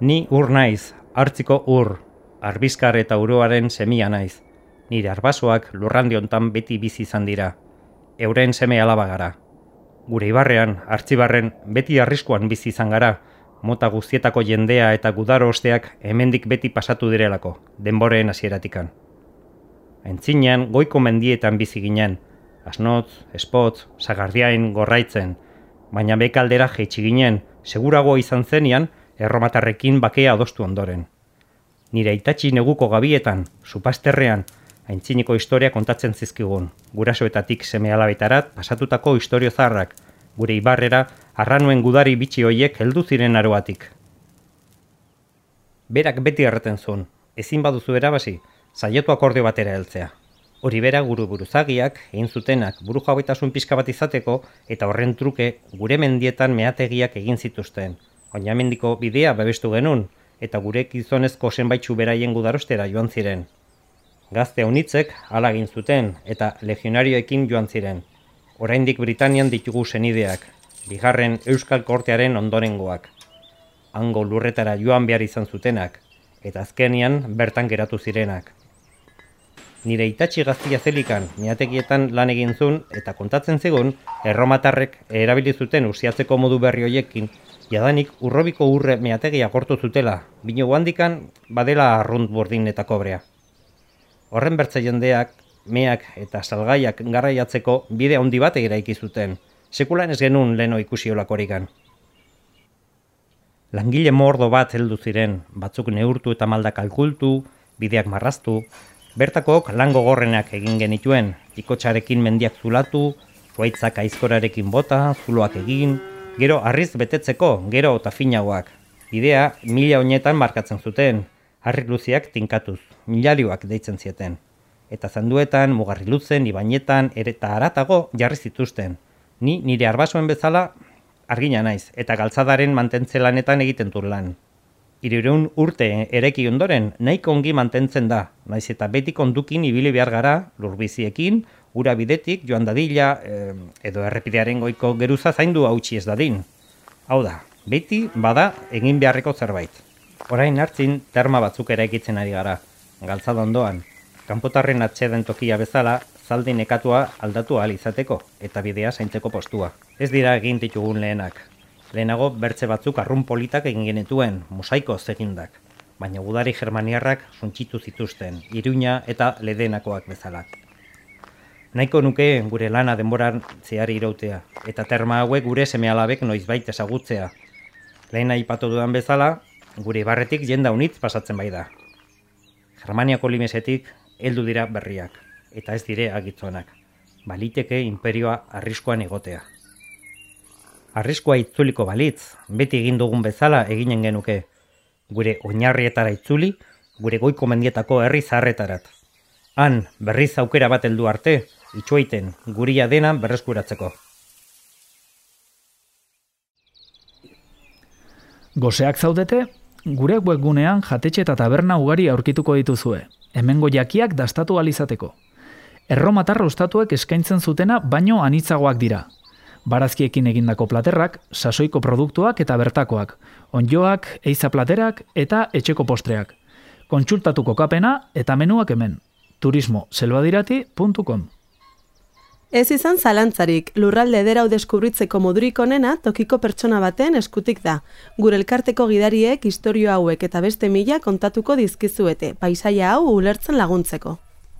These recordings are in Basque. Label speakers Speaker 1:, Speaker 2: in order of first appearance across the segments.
Speaker 1: Ni ur naiz, hartziko ur, arbizkar eta uroaren semia naiz. Nire arbasoak lurrandi hontan beti bizi izan dira. Euren seme alaba gara. Gure ibarrean, hartzibarren, beti arriskuan bizi izan gara, mota guztietako jendea eta gudaro osteak hemendik beti pasatu direlako, denboreen hasieratikan. Aintzinean, goiko mendietan bizi ginen, asnotz, espotz, sagardiain, gorraitzen, baina bekaldera jeitsi ginen, segurago izan zenian, erromatarrekin bakea adostu ondoren. Nire itatxi neguko gabietan, supasterrean, aintziniko historia kontatzen zizkigun, gurasoetatik seme alabetarat pasatutako historio zaharrak, gure ibarrera arranuen gudari bitxi hoiek heldu ziren aroatik. Berak beti erreten zuen, ezin baduzu erabasi, saietu akordio batera heltzea. Hori bera guru buruzagiak, egin zutenak buru jabetasun pixka bat izateko eta horren truke gure mendietan meategiak egin zituzten. Oina mendiko bidea bebestu genuen eta gure gizonezko zenbaitzu beraien gudarostera joan ziren. Gazte honitzek hala egin zuten eta legionarioekin joan ziren oraindik Britanian ditugu senideak, bigarren Euskal Kortearen ondorengoak. Hango lurretara joan behar izan zutenak, eta azkenian bertan geratu zirenak. Nire itatxi gaztia zelikan, miatekietan lan egin zuen, eta kontatzen zegoen, erromatarrek erabili zuten usiatzeko modu berri hoiekin, jadanik urrobiko urre meategia gortu zutela, bino guandikan badela arrunt bordin eta kobrea. Horren bertze jendeak meak eta salgaiak garraiatzeko bide handi bat eraiki zuten. Sekulan ez genuen leno ikusi olakorikan. Langile mordo bat heldu ziren, batzuk neurtu eta malda kalkultu, bideak marraztu, bertakok lango gorrenak egin genituen, ikotxarekin mendiak zulatu, zuaitzak aizkorarekin bota, zuloak egin, gero arriz betetzeko, gero eta finagoak. Bidea mila honetan markatzen zuten, harri luziak tinkatuz, milarioak deitzen zieten eta zanduetan, mugarrilutzen, ibainetan, eta aratago jarri zituzten. Ni nire arbasoen bezala argina naiz, eta galtzadaren mantentzelanetan egiten dur lan. Irureun urte ereki ondoren, nahiko ongi mantentzen da, naiz eta beti kondukin ibili behar gara, lurbiziekin, ura bidetik, joan dadila, edo errepidearen goiko geruza zaindu hautsi ez dadin. Hau da, beti bada egin beharreko zerbait. Orain hartzin terma batzuk eraikitzen ari gara, galtzada ondoan, kanpotarren atxeden tokia bezala, zaldi nekatua aldatu ahal izateko, eta bidea zaintzeko postua. Ez dira egin ditugun lehenak. Lehenago bertze batzuk arrun politak egin genetuen, mosaiko zegindak, baina gudari germaniarrak suntxitu zituzten, iruña eta ledenakoak bezala. Naiko nuke gure lana denboran zehari irautea, eta terma hauek gure semealabek noizbait ezagutzea. Lehena ipatu dudan bezala, gure barretik jenda unitz pasatzen bai da. Germaniako limesetik heldu dira berriak, eta ez dire agitzonak. Baliteke imperioa arriskoan egotea. Arriskoa itzuliko balitz, beti egin dugun bezala eginen genuke. Gure oinarrietara itzuli, gure goiko mendietako herri zarretarat. Han, berriz aukera bat heldu arte, itxoiten, guria dena berreskuratzeko.
Speaker 2: Goseak zaudete, gure webgunean jatetxe eta taberna ugari aurkituko dituzue hemengo jakiak dastatu alizateko. Erromatar ostatuek eskaintzen zutena baino anitzagoak dira. Barazkiekin egindako platerrak, sasoiko produktuak eta bertakoak, onjoak, eiza platerak eta etxeko postreak. Kontsultatuko kapena eta menuak hemen. turismoselbadirati.com
Speaker 3: Ez izan zalantzarik, lurralde ederau deskubritzeko modurik onena tokiko pertsona baten eskutik da. Gure elkarteko gidariek historio hauek eta beste mila kontatuko dizkizuete, paisaia hau ulertzen laguntzeko.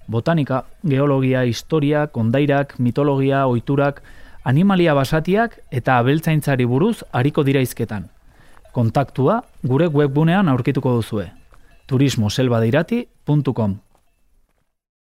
Speaker 2: Botanika, geologia, historia, kondairak, mitologia, oiturak, animalia basatiak eta abeltzaintzari buruz hariko dira izketan. Kontaktua gure webgunean aurkituko duzue. turismoselbadirati.com